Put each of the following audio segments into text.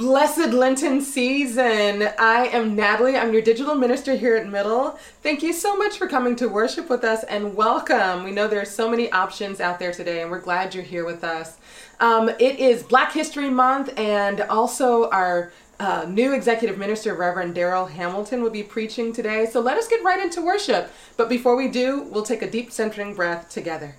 Blessed Lenten season. I am Natalie. I'm your digital minister here at Middle. Thank you so much for coming to worship with us and welcome. We know there are so many options out there today, and we're glad you're here with us. Um, it is Black History Month, and also our uh, new executive minister, Reverend Daryl Hamilton, will be preaching today. So let us get right into worship. But before we do, we'll take a deep centering breath together.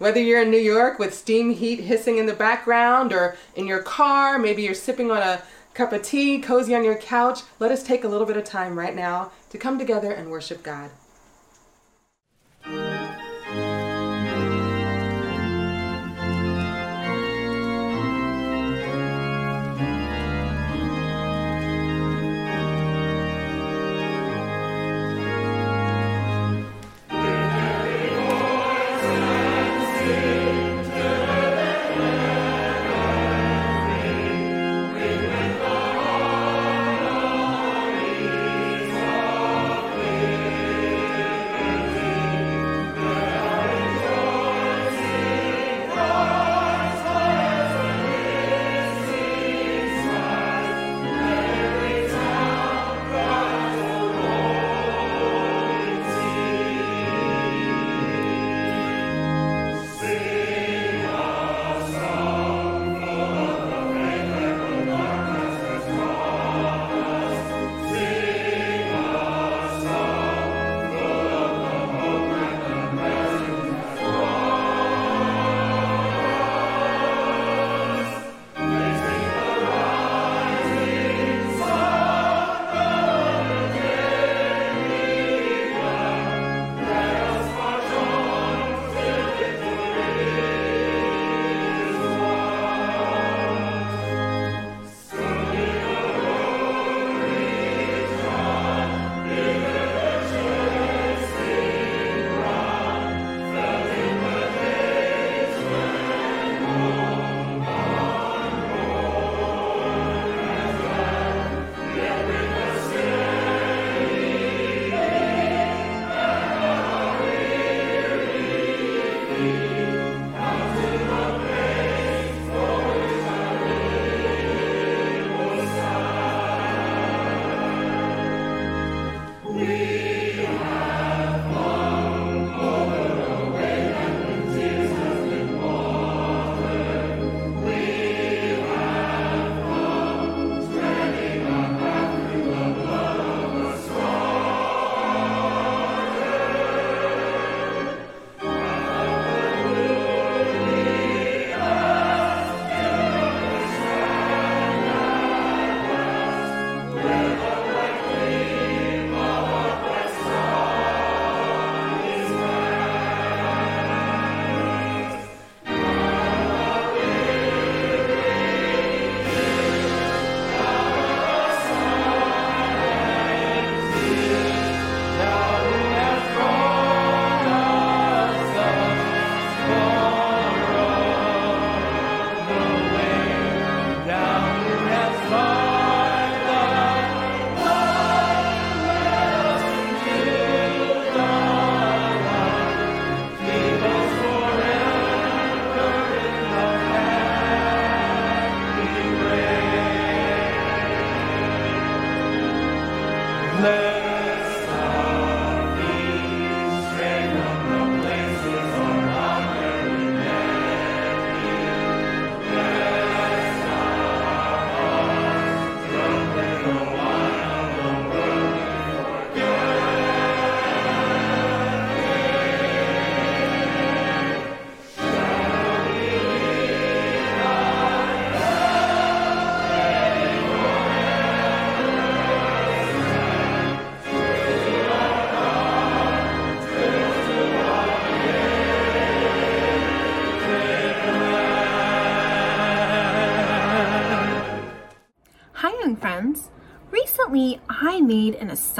Whether you're in New York with steam heat hissing in the background or in your car, maybe you're sipping on a cup of tea, cozy on your couch, let us take a little bit of time right now to come together and worship God.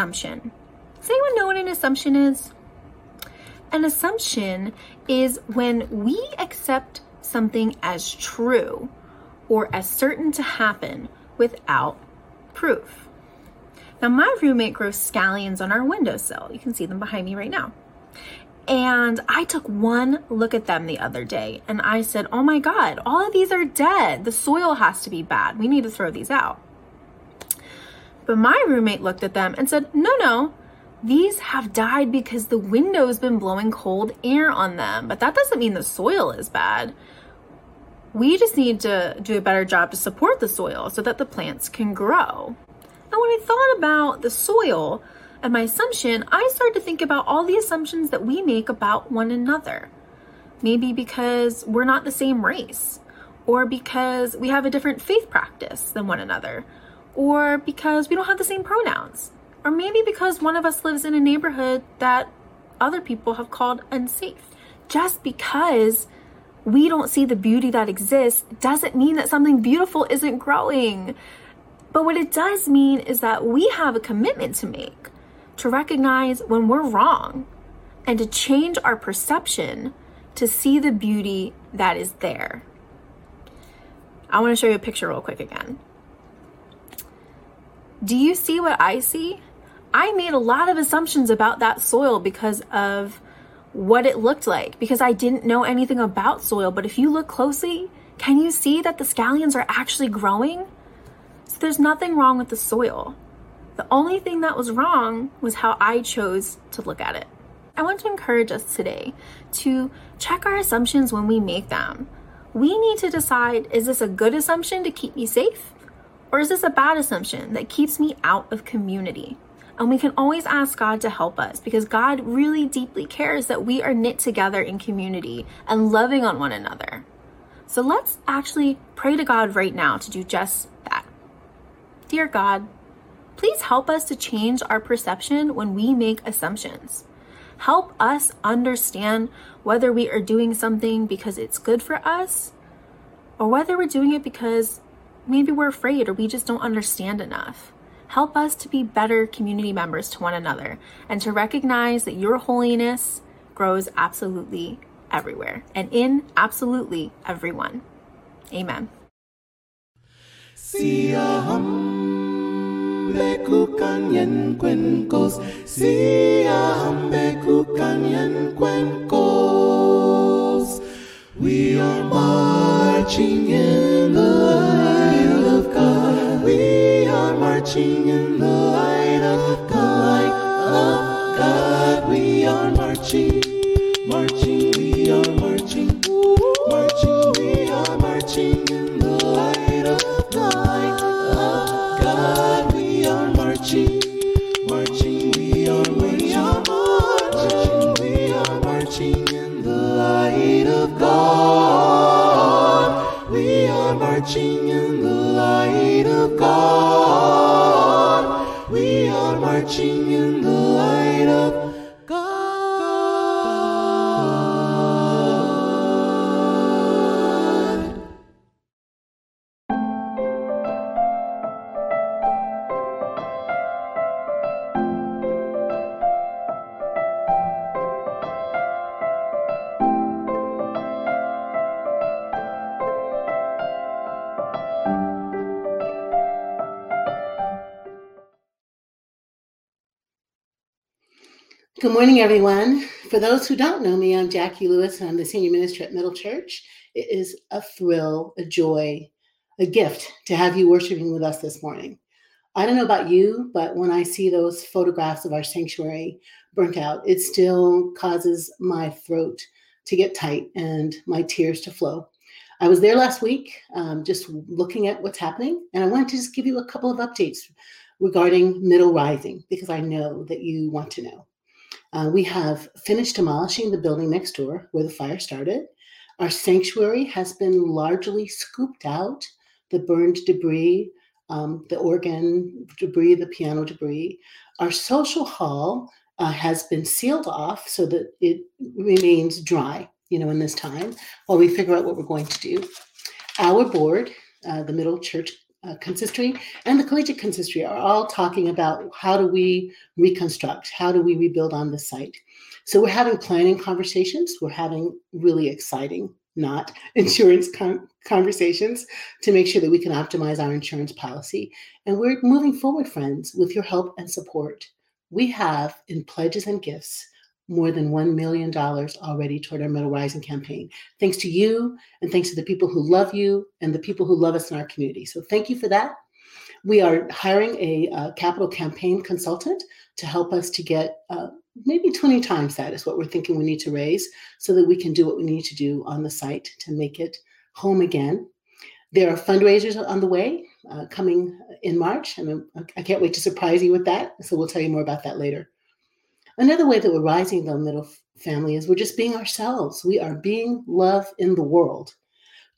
Assumption. Does anyone know what an assumption is? An assumption is when we accept something as true or as certain to happen without proof. Now, my roommate grows scallions on our windowsill. You can see them behind me right now. And I took one look at them the other day and I said, Oh my God, all of these are dead. The soil has to be bad. We need to throw these out. But my roommate looked at them and said, No, no, these have died because the window's been blowing cold air on them. But that doesn't mean the soil is bad. We just need to do a better job to support the soil so that the plants can grow. And when I thought about the soil and my assumption, I started to think about all the assumptions that we make about one another. Maybe because we're not the same race, or because we have a different faith practice than one another, or because we don't have the same pronouns, or maybe because one of us lives in a neighborhood that other people have called unsafe. Just because we don't see the beauty that exists doesn't mean that something beautiful isn't growing. But what it does mean is that we have a commitment to make to recognize when we're wrong and to change our perception to see the beauty that is there. I want to show you a picture real quick again. Do you see what I see? I made a lot of assumptions about that soil because of what it looked like, because I didn't know anything about soil. But if you look closely, can you see that the scallions are actually growing? So there's nothing wrong with the soil. The only thing that was wrong was how I chose to look at it. I want to encourage us today to check our assumptions when we make them. We need to decide is this a good assumption to keep me safe? Or is this a bad assumption that keeps me out of community? And we can always ask God to help us because God really deeply cares that we are knit together in community and loving on one another. So let's actually pray to God right now to do just that. Dear God, please help us to change our perception when we make assumptions. Help us understand whether we are doing something because it's good for us or whether we're doing it because maybe we're afraid or we just don't understand enough. Help us to be better community members to one another and to recognize that your holiness grows absolutely everywhere and in absolutely everyone. Amen. We are marching in the marching in the light of God. Of God, we are marching, marching, we are marching, marching, we are marching in the light of God. Of God, we are marching, marching, we are, marching, we are marching in the light of God. We are marching in the light of God. We are Good morning, everyone. For those who don't know me, I'm Jacqui Lewis, and I'm the senior minister at Middle Church. It is a thrill, a joy, a gift to have you worshiping with us this morning. I don't know about you, but when I see those photographs of our sanctuary burnt out, it still causes my throat to get tight and my tears to flow. I was there last week, um, just looking at what's happening, and I wanted to just give you a couple of updates regarding Middle Rising because I know that you want to know. Uh, we have finished demolishing the building next door where the fire started. Our sanctuary has been largely scooped out, the burned debris, um, the organ debris, the piano debris. Our social hall uh, has been sealed off so that it remains dry, you know, in this time while we figure out what we're going to do. Our board, uh, the Middle Church uh, consistory and the collegiate consistory are all talking about how do we reconstruct how do we rebuild on the site so we're having planning conversations we're having really exciting not insurance con- conversations to make sure that we can optimize our insurance policy. And we're moving forward, friends, with your help and support. We have in pledges and gifts more than $1 million already toward our Middle Rising campaign. Thanks to you, and thanks to the people who love you and the people who love us in our community. So, thank you for that. We are hiring a, a capital campaign consultant to help us to get uh, maybe 20 times that is what we're thinking we need to raise so that we can do what we need to do on the site to make it home again. There are fundraisers on the way uh, coming in March, and I can't wait to surprise you with that. So we'll tell you more about that later. Another way that we're rising though, middle family is we're just being ourselves. We are being love in the world.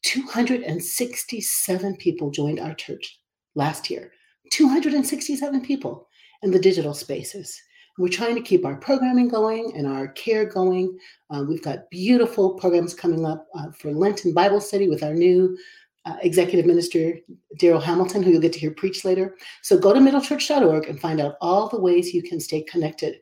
267 people joined our church last year. 267 people in the digital spaces. We're trying to keep our programming going and our care going. Uh, we've got beautiful programs coming up uh, for Lenten Bible study with our new uh, executive minister, Daryl Hamilton, who you'll get to hear preach later. So go to middlechurch.org and find out all the ways you can stay connected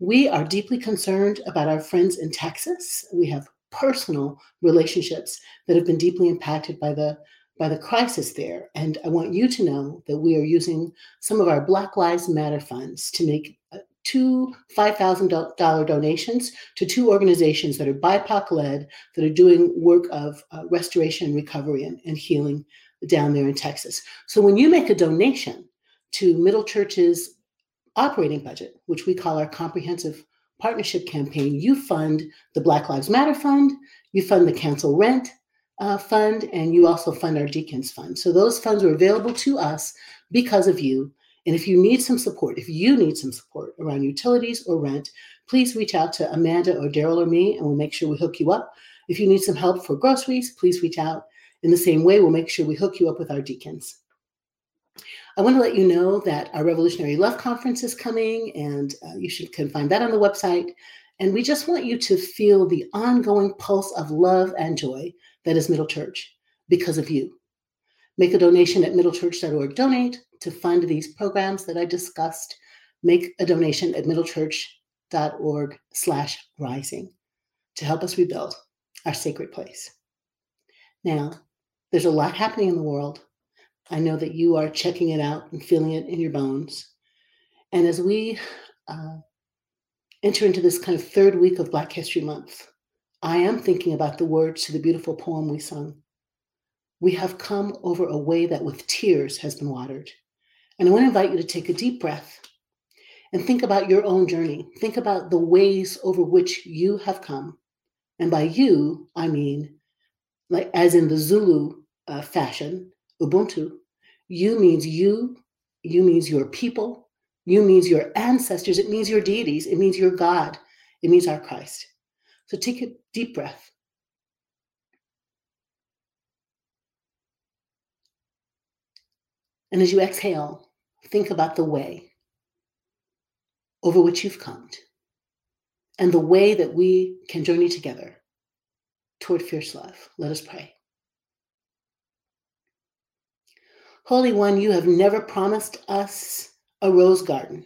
we are deeply concerned about our friends in Texas. We have personal relationships that have been deeply impacted by the by the crisis there. And I want you to know that we are using some of our Black Lives Matter funds to make uh, two $5,000 donations to two organizations that are BIPOC led, that are doing work of uh, restoration, recovery, and, and healing down there in Texas. So when you make a donation to Middle Church's operating budget, which we call our comprehensive partnership campaign, you fund the Black Lives Matter Fund, you fund the Cancel Rent uh, Fund, and you also fund our Deacons Fund. So those funds are available to us because of you. And if you need some support, if you need some support around utilities or rent, please reach out to Amanda or Daryl or me, and we'll make sure we hook you up. If you need some help for groceries, please reach out. In the same way, we'll make sure we hook you up with our deacons. I want to let you know that our Revolutionary Love Conference is coming, and uh, you should, can find that on the website. And we just want you to feel the ongoing pulse of love and joy that is Middle Church because of you. Make a donation at middlechurch.org. Donate to fund these programs that I discussed. Make a donation at middlechurch.org slash rising to help us rebuild our sacred place. Now, there's a lot happening in the world. I know that you are checking it out and feeling it in your bones. And as we uh, enter into this kind of third week of Black History Month, I am thinking about the words to the beautiful poem we sung. We have come over a way that with tears has been watered. And I want to invite you to take a deep breath and think about your own journey. Think about the ways over which you have come. And by you, I mean, like as in the Zulu uh, fashion, Ubuntu. You means you, you means your people, you means your ancestors, it means your deities, it means your God, it means our Christ. So take a deep breath. And as you exhale, think about the way over which you've come and the way that we can journey together toward fierce love. Let us pray. Holy One, you have never promised us a rose garden,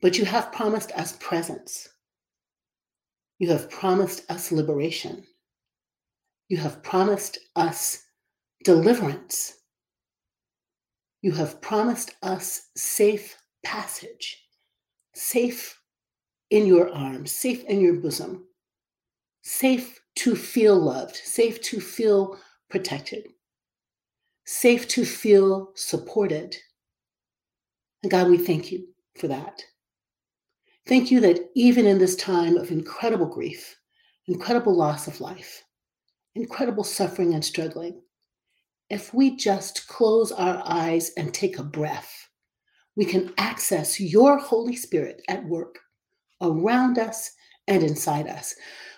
but you have promised us presence. You have promised us liberation. You have promised us deliverance. You have promised us safe passage, safe in your arms, safe in your bosom, safe to feel loved, safe to feel protected safe to feel supported. And God, we thank you for that. Thank you that even in this time of incredible grief, incredible loss of life, incredible suffering and struggling, if we just close our eyes and take a breath, we can access your Holy Spirit at work around us and inside us.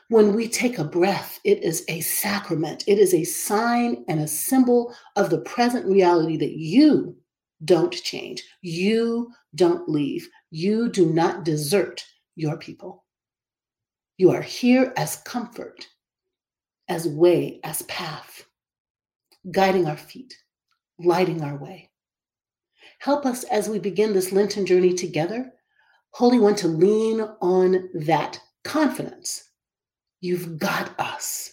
When we take a breath, it is a sacrament. It is a sign and a symbol of the present reality that you don't change. You don't leave. You do not desert your people. You are here as comfort, as way, as path, guiding our feet, lighting our way. Help us as we begin this Lenten journey together, Holy One, to lean on that confidence You've got us.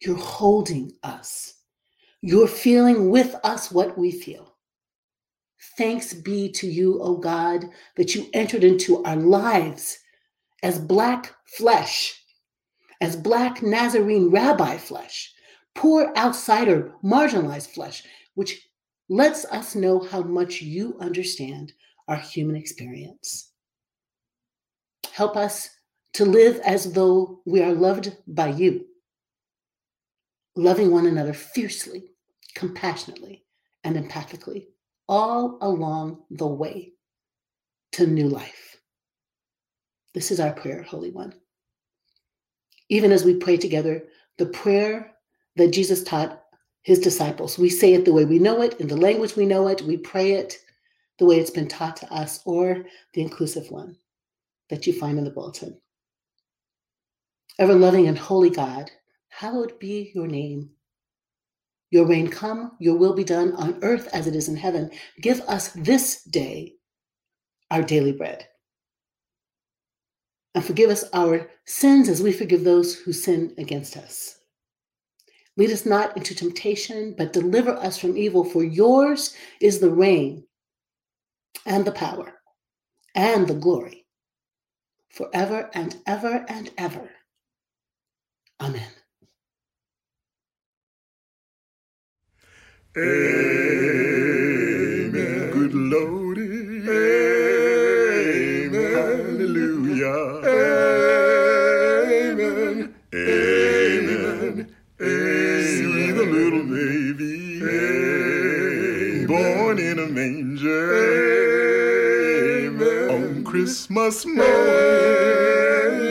You're holding us. You're feeling with us what we feel. Thanks be to you, O God, that you entered into our lives as black flesh, as black Nazarene rabbi flesh, poor outsider, marginalized flesh, which lets us know how much you understand our human experience. Help us to live as though we are loved by you, loving one another fiercely, compassionately, and empathically, all along the way to new life. This is our prayer, Holy One. Even as we pray together, the prayer that Jesus taught his disciples, we say it the way we know it, in the language we know it, we pray it the way it's been taught to us, or the inclusive one that you find in the bulletin. Ever loving and holy God, hallowed be your name. Your reign come, your will be done on earth as it is in heaven. Give us this day our daily bread. And forgive us our sins as we forgive those who sin against us. Lead us not into temptation, but deliver us from evil, for yours is the reign and the power and the glory forever and ever and ever. Amen. Amen. Good Lordy. Amen. Hallelujah. Amen. Amen. Amen. See the little baby. Amen. Born in a manger. Amen. On Christmas morning.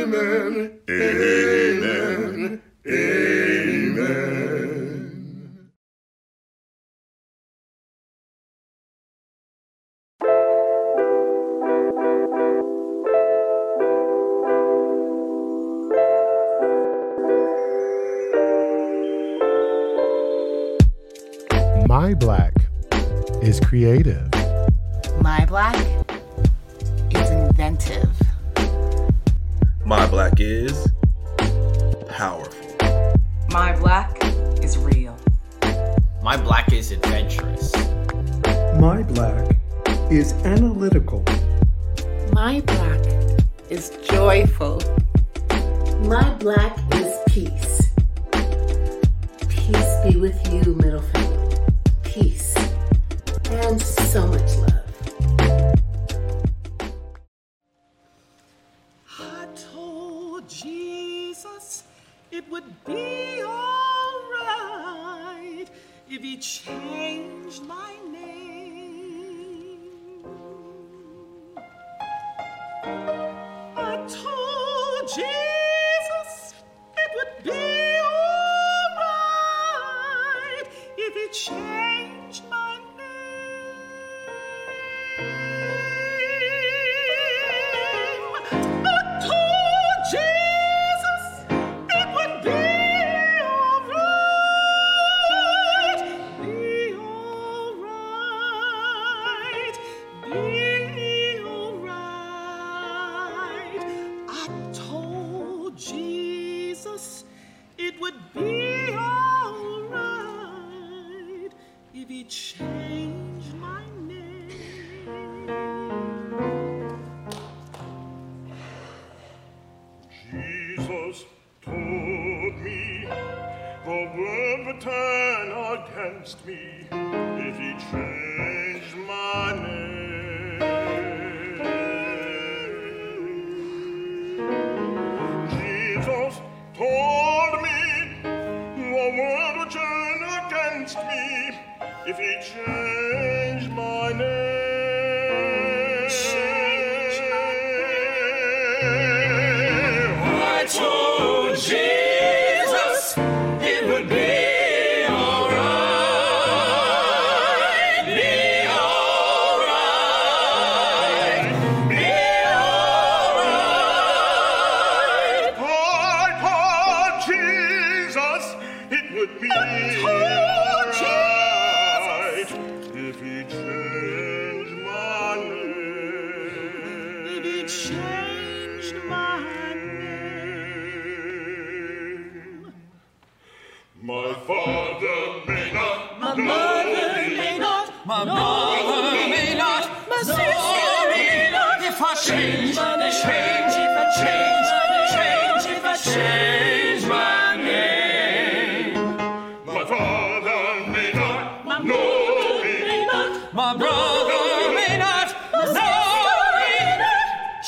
Amen. Amen. My Black is creative. My Black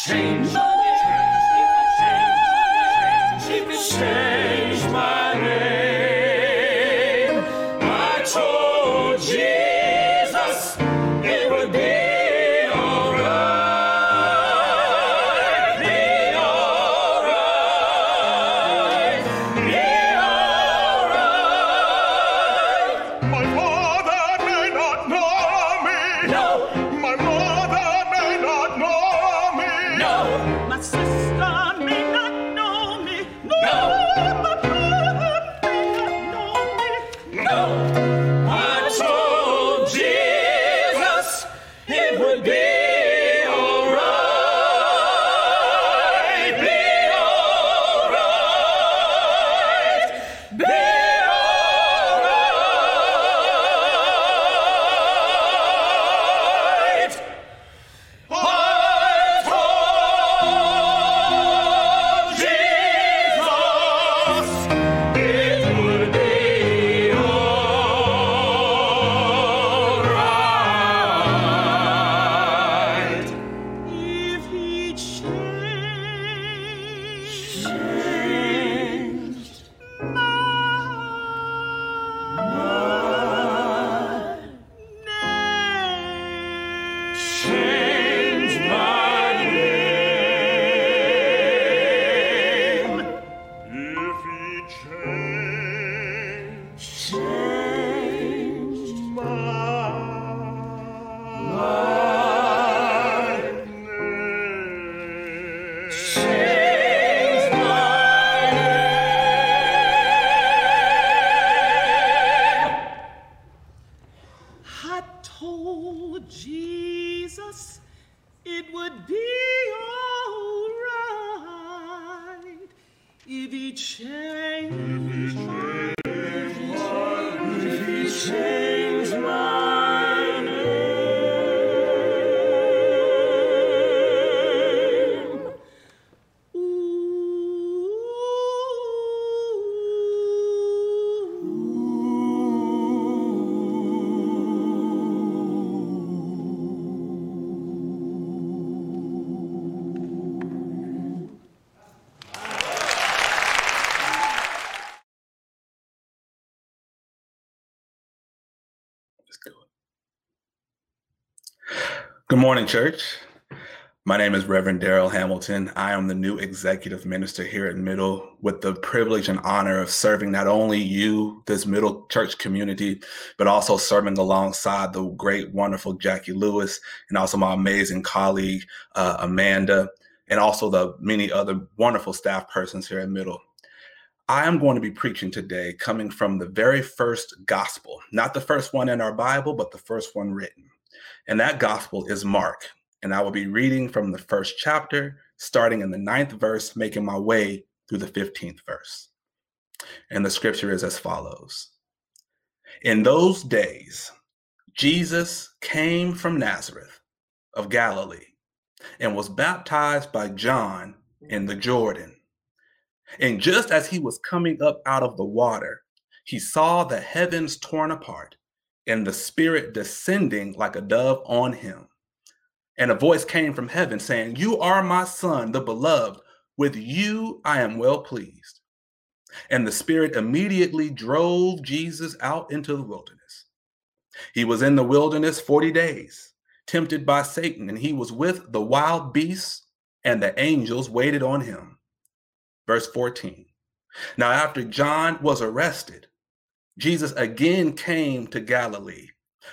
Change, morning, church. My name is Reverend Daryl Hamilton. I am the new executive minister here at Middle with the privilege and honor of serving not only you, this Middle church community, but also serving alongside the great, wonderful Jacqui Lewis and also my amazing colleague, uh, Amanda, and also the many other wonderful staff persons here at Middle. I am going to be preaching today coming from the very first gospel, not the first one in our Bible, but the first one written. And that gospel is Mark. And I will be reading from the first chapter, starting in the ninth verse, making my way through the 15th verse. And the scripture is as follows In those days, Jesus came from Nazareth of Galilee and was baptized by John in the Jordan. And just as he was coming up out of the water, he saw the heavens torn apart and the Spirit descending like a dove on him. And a voice came from heaven saying, You are my son, the beloved. With you I am well pleased. And the Spirit immediately drove Jesus out into the wilderness. He was in the wilderness 40 days, tempted by Satan, and he was with the wild beasts, and the angels waited on him. Verse 14. Now, after John was arrested, Jesus again came to Galilee.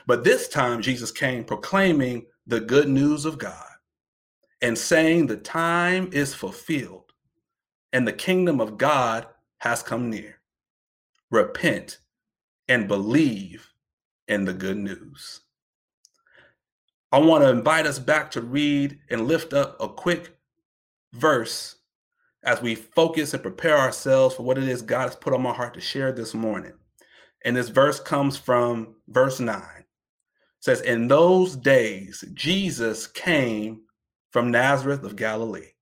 But this time, Jesus came proclaiming the good news of God and saying, The time is fulfilled and the kingdom of God has come near. Repent and believe in the good news. I want to invite us back to read and lift up a quick verse as we focus and prepare ourselves for what it is God has put on my heart to share this morning. And this verse comes from verse 9. It says, In those days, Jesus came from Nazareth of Galilee.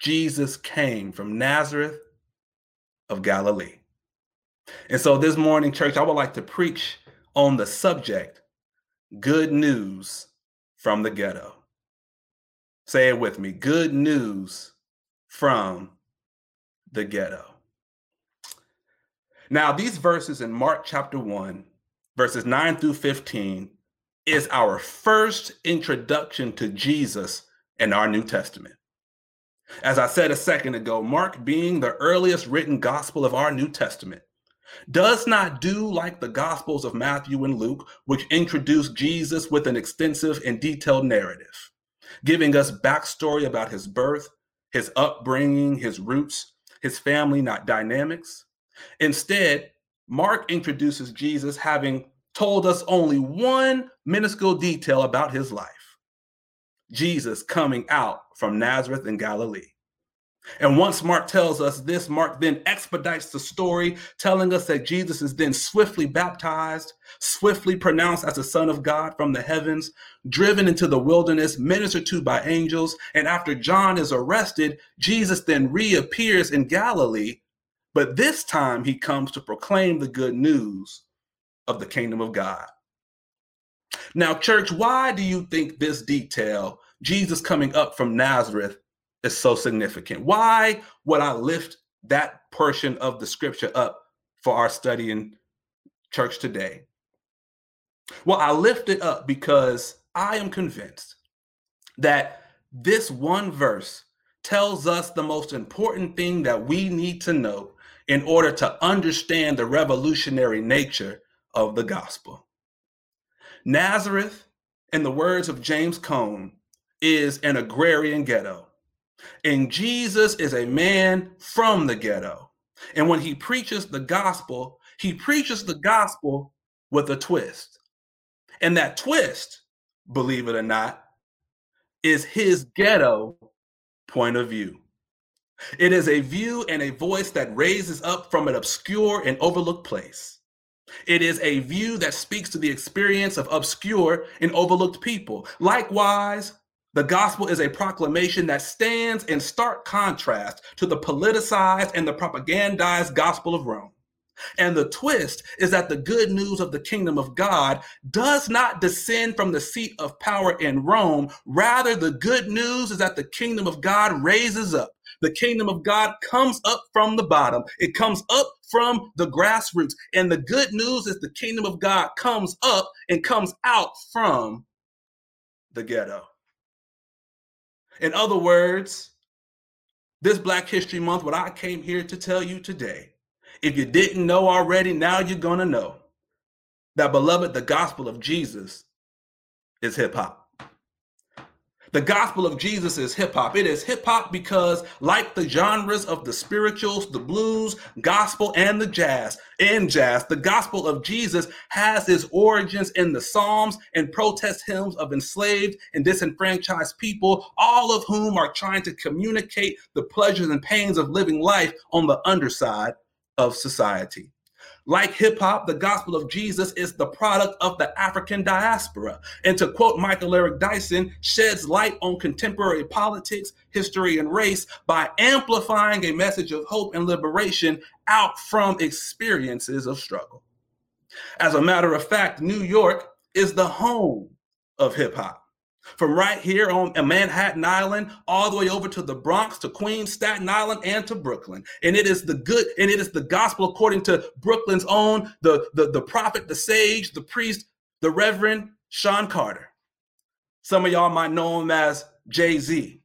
Jesus came from Nazareth of Galilee. And so this morning, church, I would like to preach on the subject good news from the ghetto. Say it with me good news from the ghetto. Now, these verses in Mark chapter 1, verses 9 through 15, is our first introduction to Jesus in our New Testament. As I said a second ago, Mark, being the earliest written gospel of our New Testament, does not do like the Gospels of Matthew and Luke, which introduce Jesus with an extensive and detailed narrative, giving us backstory about his birth, his upbringing, his roots, his family not dynamics. Instead, Mark introduces Jesus having told us only one minuscule detail about his life Jesus coming out from Nazareth in Galilee. And once Mark tells us this, Mark then expedites the story, telling us that Jesus is then swiftly baptized, swiftly pronounced as the Son of God from the heavens, driven into the wilderness, ministered to by angels. And after John is arrested, Jesus then reappears in Galilee. But this time he comes to proclaim the good news of the kingdom of God. Now, church, why do you think this detail, Jesus coming up from Nazareth, is so significant. Why would I lift that portion of the scripture up for our study in church today? Well, I lift it up because I am convinced that this one verse tells us the most important thing that we need to know in order to understand the revolutionary nature of the gospel. Nazareth, in the words of James Cone, is an agrarian ghetto. And Jesus is a man from the ghetto. And when he preaches the gospel, he preaches the gospel with a twist. And that twist, believe it or not, is his ghetto point of view. It is a view and a voice that raises up from an obscure and overlooked place. It is a view that speaks to the experience of obscure and overlooked people. Likewise, the gospel is a proclamation that stands in stark contrast to the politicized and the propagandized gospel of Rome. And the twist is that the good news of the kingdom of God does not descend from the seat of power in Rome. Rather, the good news is that the kingdom of God raises up. The kingdom of God comes up from the bottom, it comes up from the grassroots. And the good news is the kingdom of God comes up and comes out from the ghetto. In other words, this Black History Month, what I came here to tell you today, if you didn't know already, now you're going to know that, beloved, the gospel of Jesus is hip hop. The gospel of Jesus is hip hop. It is hip hop because, like the genres of the spirituals, the blues, gospel, and the jazz, and jazz, the gospel of Jesus has its origins in the Psalms and protest hymns of enslaved and disenfranchised people, all of whom are trying to communicate the pleasures and pains of living life on the underside of society. Like hip hop, the gospel of Jesus is the product of the African diaspora. And to quote Michael Eric Dyson, sheds light on contemporary politics, history, and race by amplifying a message of hope and liberation out from experiences of struggle. As a matter of fact, New York is the home of hip hop. From right here on Manhattan Island, all the way over to the Bronx, to Queens, Staten Island, and to Brooklyn. And it is the good, and it is the gospel according to Brooklyn's own, the, the, the prophet, the sage, the priest, the Reverend Shawn Carter. Some of y'all might know him as Jay Z,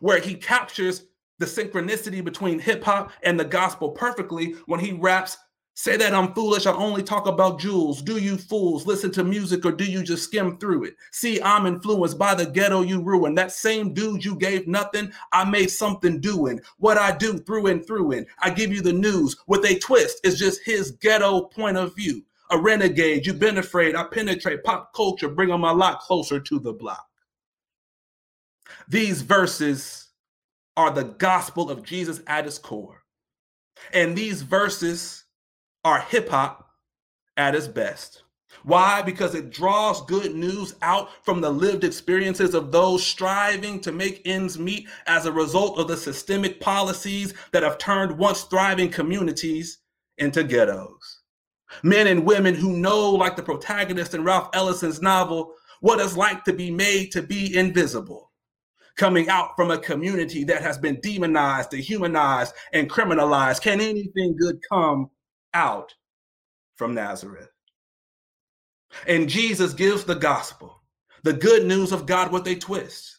where he captures the synchronicity between hip hop and the gospel perfectly when he raps Say that I'm foolish. I only talk about jewels. Do you fools listen to music or do you just skim through it? See, I'm influenced by the ghetto you ruined. That same dude you gave nothing, I made something doing. What I do through and through and I give you the news with a twist. It's just his ghetto point of view. A renegade, you've been afraid. I penetrate pop culture, bring them a lot closer to the block. These verses are the gospel of Jesus at its core. And these verses are hip hop at its best. Why? Because it draws good news out from the lived experiences of those striving to make ends meet as a result of the systemic policies that have turned once thriving communities into ghettos. Men and women who know, like the protagonist in Ralph Ellison's novel, what it's like to be made to be invisible, coming out from a community that has been demonized, dehumanized, and criminalized. Can anything good come out from Nazareth? And Jesus gives the gospel, the good news of God with a twist,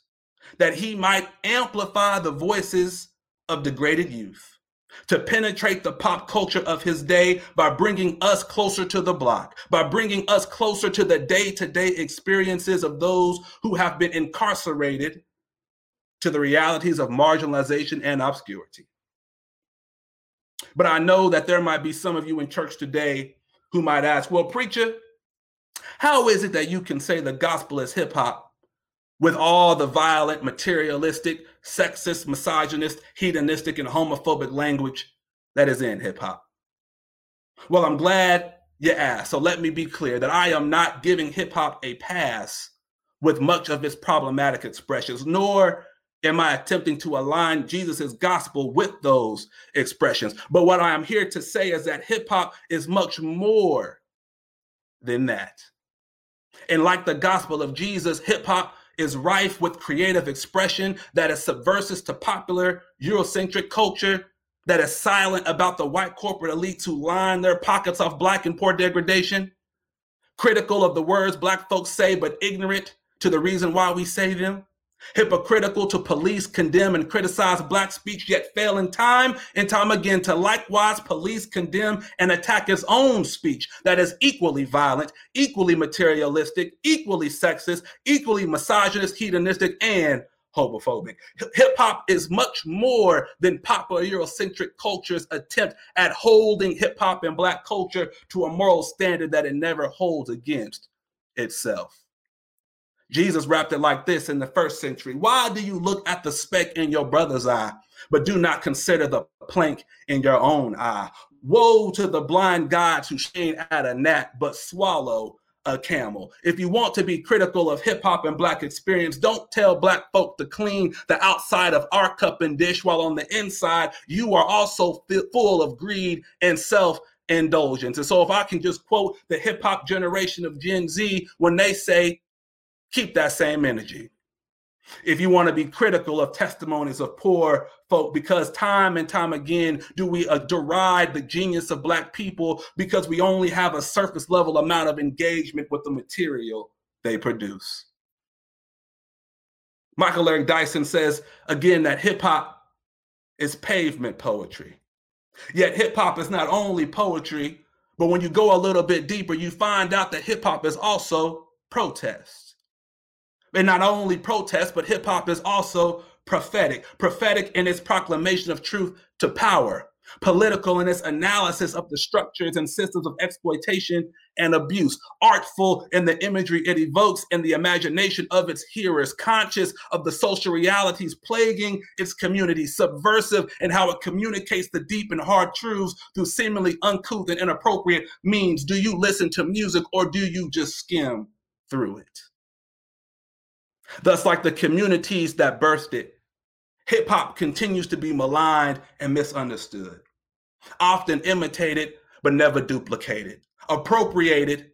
that he might amplify the voices of degraded youth, to penetrate the pop culture of his day by bringing us closer to the block, by bringing us closer to the day to day experiences of those who have been incarcerated to the realities of marginalization and obscurity. But I know that there might be some of you in church today who might ask, well, preacher, how is it that you can say the gospel is hip hop with all the violent, materialistic, sexist, misogynist, hedonistic, and homophobic language that is in hip hop? Well, I'm glad you asked. So let me be clear that I am not giving hip hop a pass with much of its problematic expressions, nor am I attempting to align Jesus' gospel with those expressions. But what I am here to say is that hip hop is much more than that. And like the gospel of Jesus, hip hop is rife with creative expression that is subversive to popular Eurocentric culture, that is silent about the white corporate elites who line their pockets off black and poor degradation, critical of the words black folks say, but ignorant to the reason why we say them hypocritical to police, condemn, and criticize Black speech, yet failing time and time again to likewise police, condemn, and attack his own speech that is equally violent, equally materialistic, equally sexist, equally misogynist, hedonistic, and homophobic. Hip hop is much more than popular Eurocentric culture's attempt at holding hip hop and Black culture to a moral standard that it never holds against itself. Jesus rapped it like this in the first century Why do you look at the speck in your brother's eye, but do not consider the plank in your own eye? Woe to the blind gods who strain at a gnat, but swallow a camel. If you want to be critical of hip hop and black experience, don't tell black folk to clean the outside of our cup and dish while on the inside you are also full of greed and self indulgence. And so, if I can just quote the hip hop generation of Gen Z when they say, keep that same energy. If you want to be critical of testimonies of poor folk, because time and time again do we uh, deride the genius of Black people because we only have a surface level amount of engagement with the material they produce. Michael Eric Dyson says again that hip hop is pavement poetry. Yet hip hop is not only poetry, but when you go a little bit deeper, you find out that hip hop is also protest and not only protest, but hip hop is also prophetic, prophetic in its proclamation of truth to power, political in its analysis of the structures and systems of exploitation and abuse, artful in the imagery it evokes in the imagination of its hearers, conscious of the social realities plaguing its community, subversive in how it communicates the deep and hard truths through seemingly uncouth and inappropriate means. Do you listen to music or do you just skim through it? Thus, like the communities that birthed it, hip hop continues to be maligned and misunderstood, often imitated but never duplicated, appropriated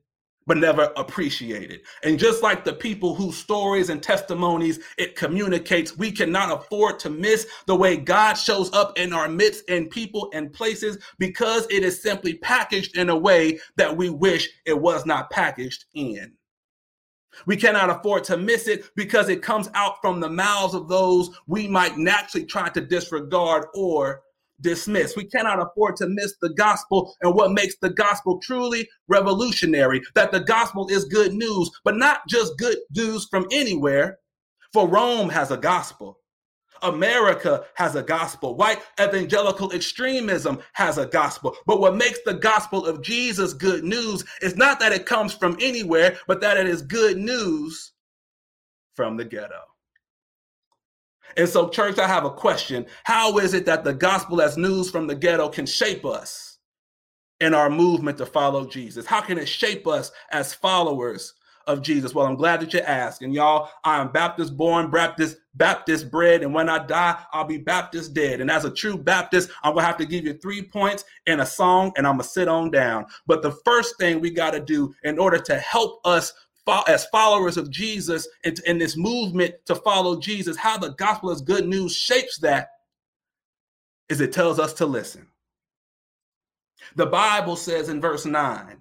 but never appreciated. And just like the people whose stories and testimonies it communicates, we cannot afford to miss the way God shows up in our midst in people and places because it is simply packaged in a way that we wish it was not packaged in. We cannot afford to miss it because it comes out from the mouths of those we might naturally try to disregard or dismiss. We cannot afford to miss the gospel and what makes the gospel truly revolutionary that the gospel is good news, but not just good news from anywhere. For Rome has a gospel. America has a gospel. White evangelical extremism has a gospel. But what makes the gospel of Jesus good news is not that it comes from anywhere, but that it is good news from the ghetto. And so, church, I have a question. How is it that the gospel as news from the ghetto can shape us in our movement to follow Jesus? How can it shape us as followers of Jesus? Well, I'm glad that you asked. And y'all, I am Baptist born, Baptist, Baptist bred, and when I die, I'll be Baptist dead. And as a true Baptist, I'm gonna have to give you three points in a song, and I'm gonna sit on down. But the first thing we got to do in order to help us as followers of Jesus in, in this movement to follow Jesus, how the gospel is good news shapes that is it tells us to listen. The Bible says in verse 9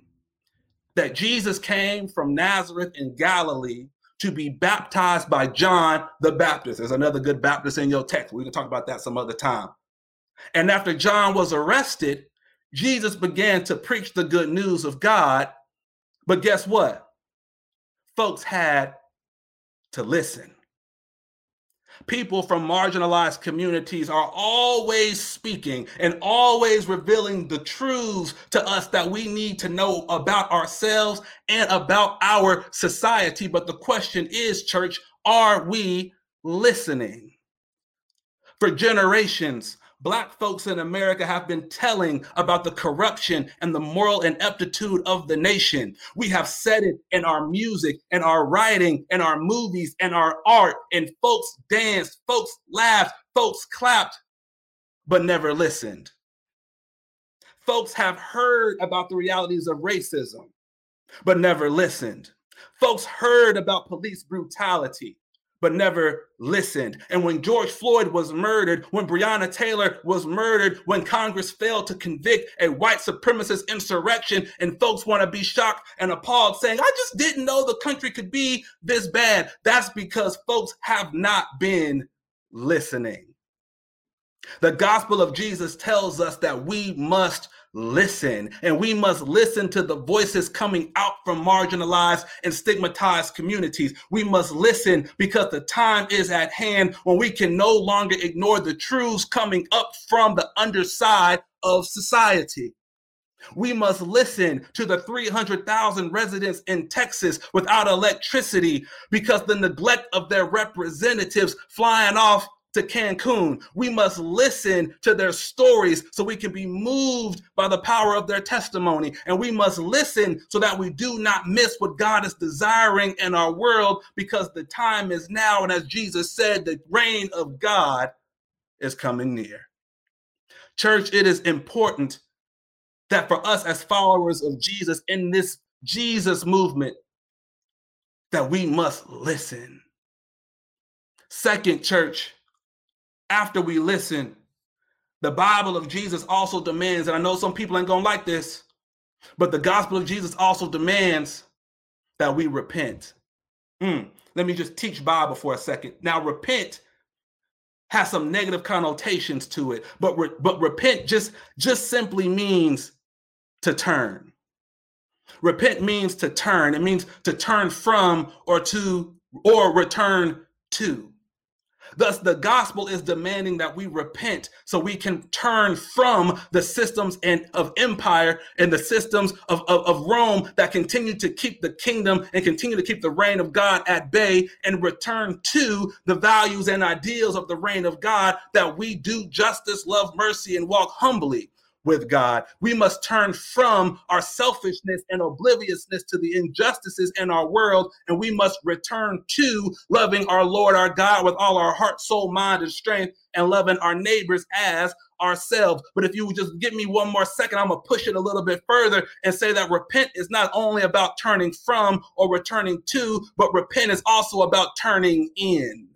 that Jesus came from Nazareth in Galilee to be baptized by John the Baptist. There's another good Baptist in your text. We can talk about that some other time. And after John was arrested, Jesus began to preach the good news of God. But guess what? Folks had to listen. People from marginalized communities are always speaking and always revealing the truths to us that we need to know about ourselves and about our society. But the question is, church, are we listening? For generations, Black folks in America have been telling about the corruption and the moral ineptitude of the nation. We have said it in our music and our writing and our movies and our art, and folks danced, folks laughed, folks clapped, but never listened. Folks have heard about the realities of racism, but never listened. Folks heard about police brutality, but never listened. And when George Floyd was murdered, when Breonna Taylor was murdered, when Congress failed to convict a white supremacist insurrection, and folks want to be shocked and appalled, saying, I just didn't know the country could be this bad. That's because folks have not been listening. The gospel of Jesus tells us that we must listen. And we must listen to the voices coming out from marginalized and stigmatized communities. We must listen because the time is at hand when we can no longer ignore the truths coming up from the underside of society. We must listen to the 300,000 residents in Texas without electricity because the neglect of their representatives flying off to Cancun. We must listen to their stories so we can be moved by the power of their testimony. And we must listen so that we do not miss what God is desiring in our world because the time is now. And as Jesus said, the reign of God is coming near. Church, it is important that for us as followers of Jesus in this Jesus movement, that we must listen. Second, church, after we listen, the Bible of Jesus also demands, and I know some people ain't gonna like this, but the gospel of Jesus also demands that we repent. Mm, let me just teach Bible for a second. Now, repent has some negative connotations to it, but re- but repent just just simply means to turn. Repent means to turn. It means to turn from or to or return to. Thus, the gospel is demanding that we repent so we can turn from the systems and of empire and the systems of, of, of Rome that continue to keep the kingdom and continue to keep the reign of God at bay and return to the values and ideals of the reign of God that we do justice, love, mercy, and walk humbly with God. We must turn from our selfishness and obliviousness to the injustices in our world, and we must return to loving our Lord our God with all our heart, soul, mind, and strength, and loving our neighbors as ourselves. But if you just give me one more second, I'm gonna push it a little bit further and say that repent is not only about turning from or returning to, but repent is also about turning in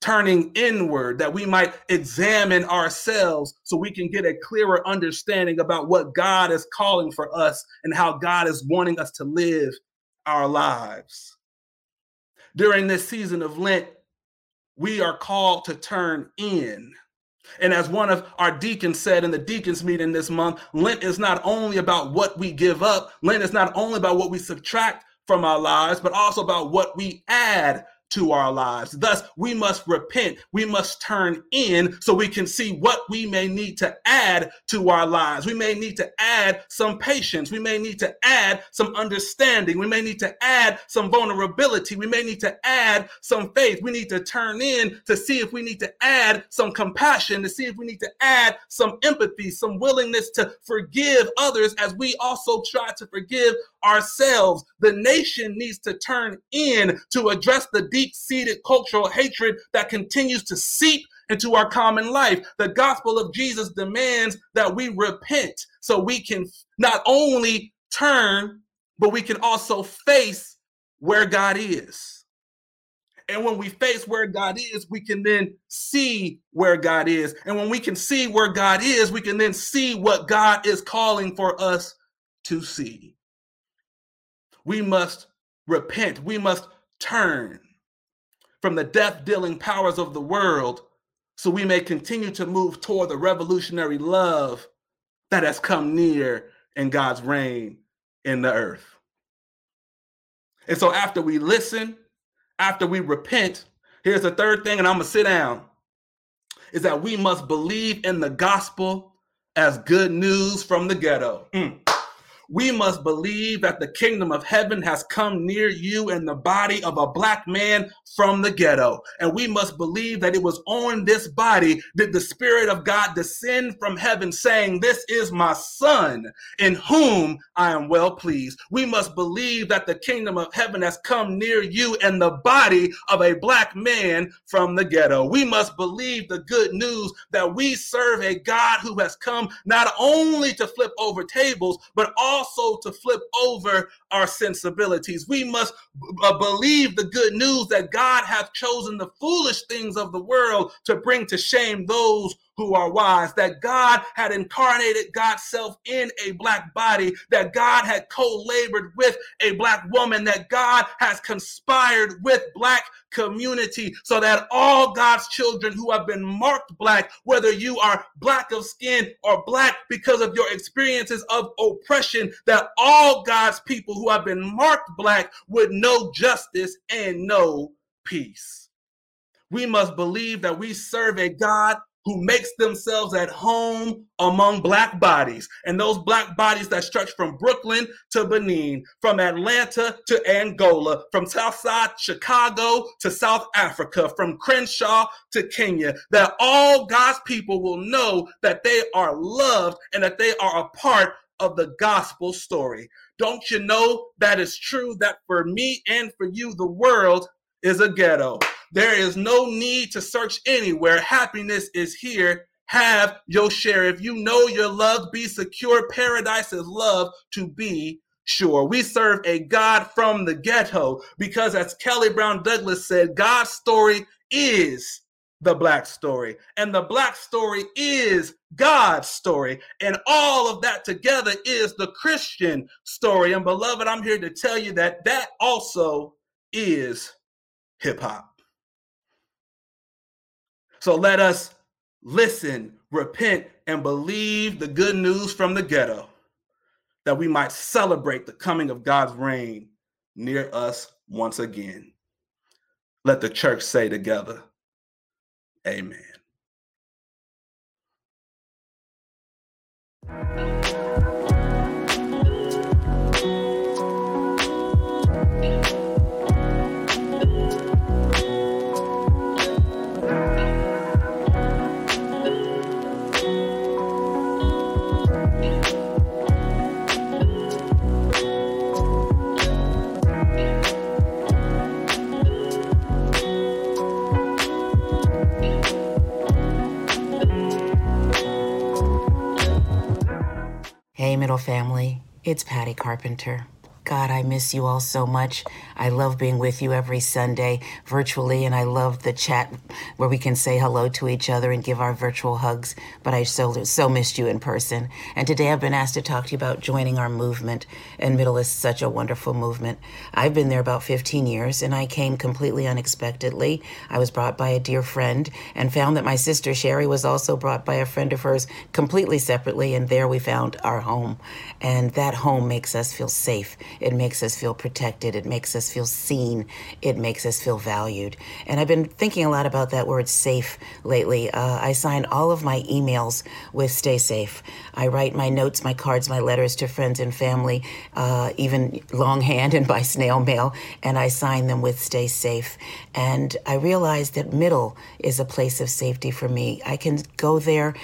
turning inward, that we might examine ourselves so we can get a clearer understanding about what God is calling for us and how God is wanting us to live our lives. During this season of Lent, we are called to turn in. And as one of our deacons said in the deacons meeting this month, Lent is not only about what we give up, Lent is not only about what we subtract from our lives, but also about what we add to our lives. Thus, we must repent. We must turn in so we can see what we may need to add to our lives. We may need to add some patience. We may need to add some understanding. We may need to add some vulnerability. We may need to add some faith. We need to turn in to see if we need to add some compassion, to see if we need to add some empathy, some willingness to forgive others as we also try to forgive ourselves. The nation needs to turn in to address the deep seated cultural hatred that continues to seep into our common life. The gospel of Jesus demands that we repent so we can not only turn, but we can also face where God is. And when we face where God is, we can then see where God is. And when we can see where God is, we can then see what God is calling for us to see. We must repent. We must turn from the death dealing powers of the world so we may continue to move toward the revolutionary love that has come near in God's reign in the earth. And so after we listen, after we repent, here's the third thing, and I'm gonna sit down, is that we must believe in the gospel as good news from the ghetto. Mm we must believe that the kingdom of heaven has come near you in the body of a black man from the ghetto. And we must believe that it was on this body that the Spirit of God descend from heaven, saying, This is my son in whom I am well pleased. We must believe that the kingdom of heaven has come near you in the body of a black man from the ghetto. We must believe the good news that we serve a God who has come not only to flip over tables, but also also to flip over our sensibilities. We must uh, believe the good news that God hath chosen the foolish things of the world to bring to shame those who are wise, that God had incarnated God's self in a black body, that God had co labored with a black woman, that God has conspired with black community so that all God's children who have been marked black, whether you are black of skin or black because of your experiences of oppression, that all God's people who have been marked black would know justice and know peace. We must believe that we serve a God who makes themselves at home among black bodies and those black bodies that stretch from Brooklyn to Benin, from Atlanta to Angola, from Southside Chicago to South Africa, from Crenshaw to Kenya, that all God's people will know that they are loved and that they are a part of the gospel story. Don't you know that is true that for me and for you, the world is a ghetto. There is no need to search anywhere. Happiness is here. Have your share. If you know your love, be secure. Paradise is love to be sure. We serve a God from the ghetto because, as Kelly Brown Douglas said, God's story is the black story, and the black story is God's story, and all of that together is the Christian story. And beloved, I'm here to tell you that that also is hip hop. So let us listen, repent, and believe the good news from the ghetto that we might celebrate the coming of God's reign near us once again. Let the church say together, Amen. Hey, middle family, it's Patty Carpenter. God, I miss you all so much. I love being with you every Sunday virtually, and I love the chat where we can say hello to each other and give our virtual hugs. But I so so missed you in person. And today I've been asked to talk to you about joining our movement. And Middle is such a wonderful movement. I've been there about 15 years, and I came completely unexpectedly. I was brought by a dear friend and found that my sister Sherry was also brought by a friend of hers completely separately, and there we found our home. And that home makes us feel safe It makes us feel protected. It makes us feel seen. It makes us feel valued. And I've been thinking a lot about that word safe lately. Uh, I sign all of my emails with Stay Safe. I write my notes, my cards, my letters to friends and family, uh, even longhand and by snail mail, and I sign them with Stay Safe. And I realize that middle is a place of safety for me. I can go there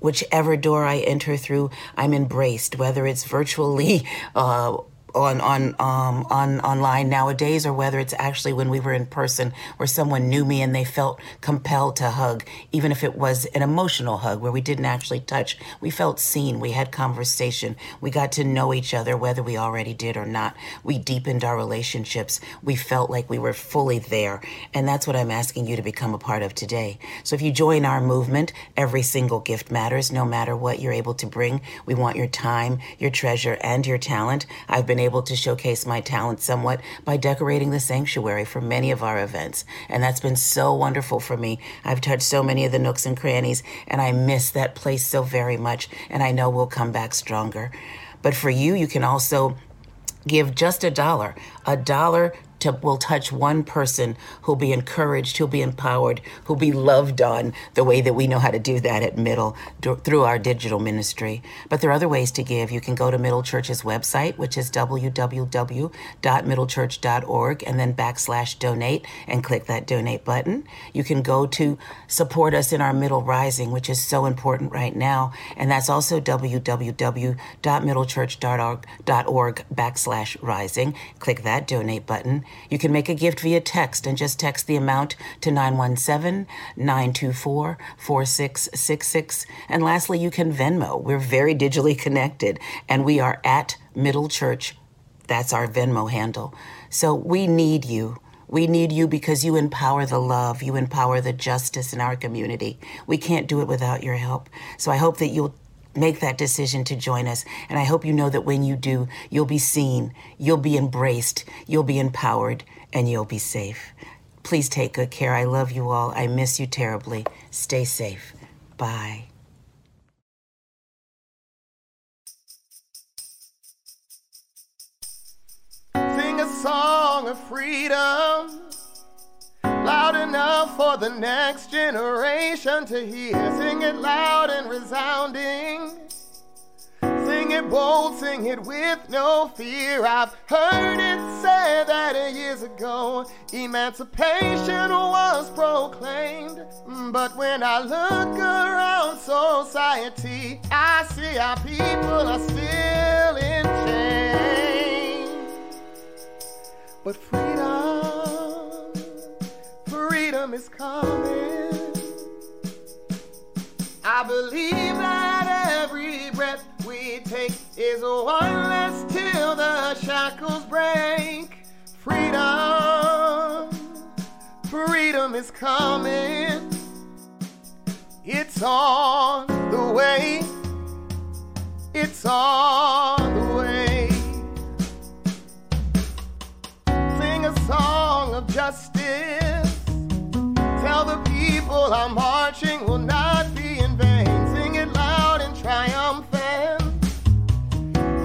whichever door I enter through, I'm embraced, whether it's virtually uh, on on um, on online nowadays, or whether it's actually when we were in person, where someone knew me and they felt compelled to hug, even if it was an emotional hug where we didn't actually touch. We felt seen. We had conversation. We got to know each other, whether we already did or not. We deepened our relationships. We felt like we were fully there, and that's what I'm asking you to become a part of today. So if you join our movement, every single gift matters, no matter what you're able to bring. We want your time, your treasure, and your talent. I've been able to showcase my talent somewhat by decorating the sanctuary for many of our events. And that's been so wonderful for me. I've touched so many of the nooks and crannies, and I miss that place so very much. And I know we'll come back stronger. But for you, you can also give just a dollar, a dollar to, will touch one person who'll be encouraged, who'll be empowered, who'll be loved on the way that we know how to do that at Middle through our digital ministry. But there are other ways to give. You can go to Middle Church's website, which is www.middlechurch.org, and then backslash donate and click that donate button. You can go to support us in our Middle Rising, which is so important right now, and that's also www.middlechurch.org backslash rising. Click that donate button. You can make a gift via text and just text the amount to 917 924 4666. And lastly, you can Venmo. We're very digitally connected and we are at Middle Church. That's our Venmo handle. So we need you. We need you because you empower the love, you empower the justice in our community. We can't do it without your help. So I hope that you'll make that decision to join us. And I hope you know that when you do, you'll be seen, you'll be embraced, you'll be empowered, and you'll be safe. Please take good care. I love you all. I miss you terribly. Stay safe. Bye. Sing a song of freedom loud enough for the next generation to hear. Sing it loud and resounding. Sing it bold, sing it with no fear. I've heard it said that years ago emancipation was proclaimed. But when I look around society, I see our people are still in chains. But freedom freedom is coming. I believe that every breath we take is one less till the shackles break. Freedom, freedom is coming. It's on the way. It's on the way. Sing a song of justice Tell the people our marching will not be in vain. Sing it loud and triumphant.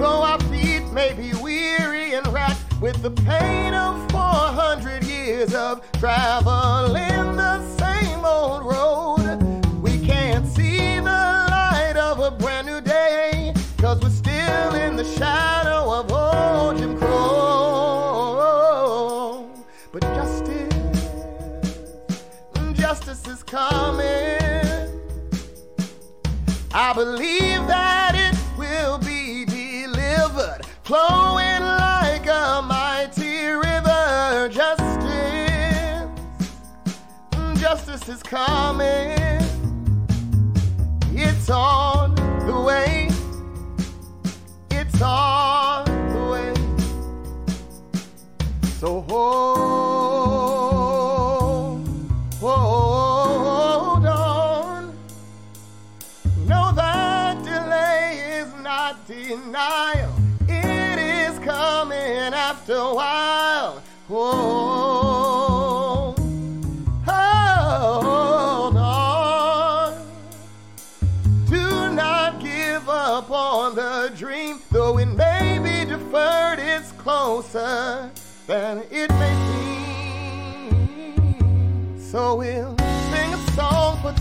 Though our feet may be weary and racked with the pain of 400 years of traveling the same old road, we can't see the light of a brand new day. Cause we're still in the shadow coming. I believe that it will be delivered, flowing like a mighty river. Justice, mm, justice is coming. It's on the way.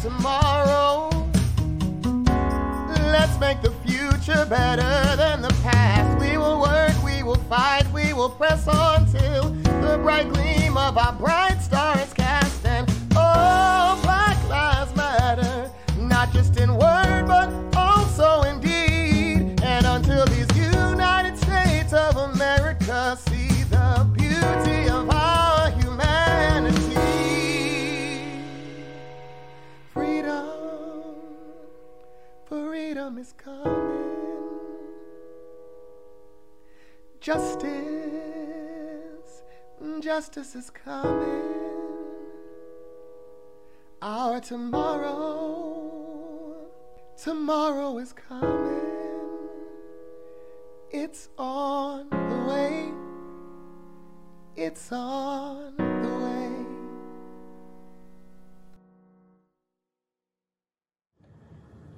Tomorrow. Let's make the future better than the past. We will work, we will fight, we will press on till the bright gleam of our bright justice is coming. Our tomorrow, tomorrow is coming. It's on the way. It's on the way.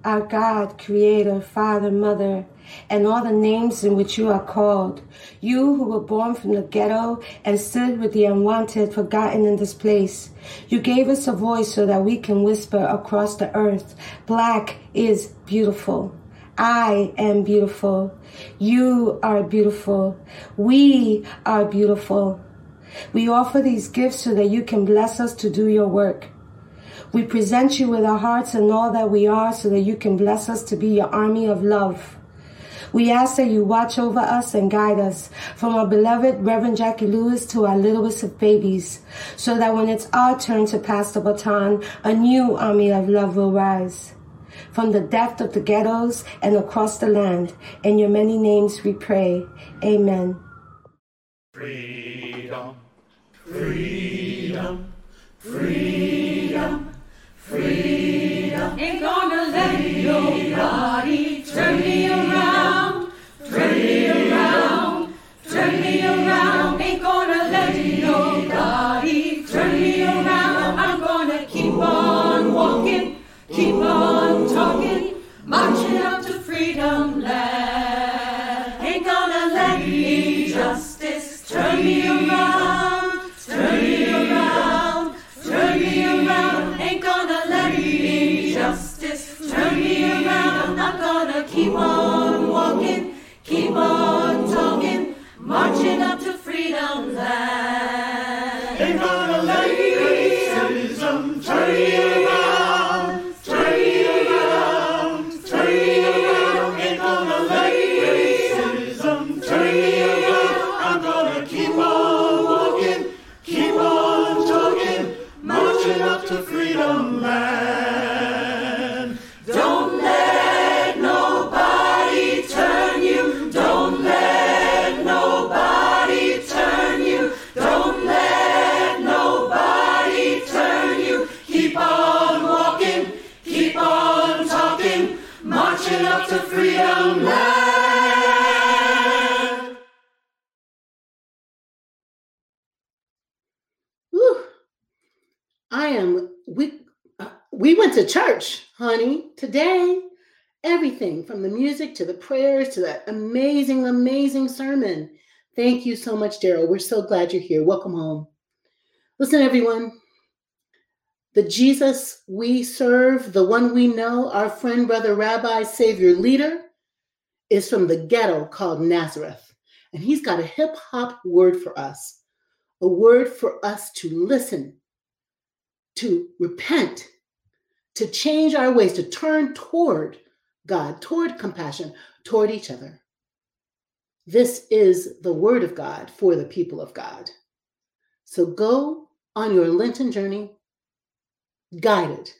Our God, Creator, Father, Mother, and all the names in which you are called. You who were born from the ghetto and stood with the unwanted, forgotten in this place. You gave us a voice so that we can whisper across the earth. Black is beautiful. I am beautiful. You are beautiful. We are beautiful. We offer these gifts so that you can bless us to do your work. We present you with our hearts and all that we are so that you can bless us to be your army of love. We ask that you watch over us and guide us from our beloved Reverend Jacqui Lewis to our littlest of babies, so that when it's our turn to pass the baton, a new army of love will rise. From the depth of the ghettos and across the land, in your many names we pray. Amen. Freedom, freedom, freedom, turn me Everything from the music to the prayers to that amazing, amazing sermon. Thank you so much, Daryl. We're so glad you're here. Welcome home. Listen, everyone. The Jesus we serve, the one we know, our friend, brother, rabbi, savior, leader, is from the ghetto called Nazareth. And he's got a hip hop word for us, a word for us to listen, to repent, to change our ways, to turn toward God, toward compassion, toward each other. This is the word of God for the people of God. So go on your Lenten journey, guided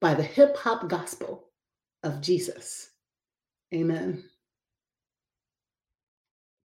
by the hip hop gospel of Jesus. Amen.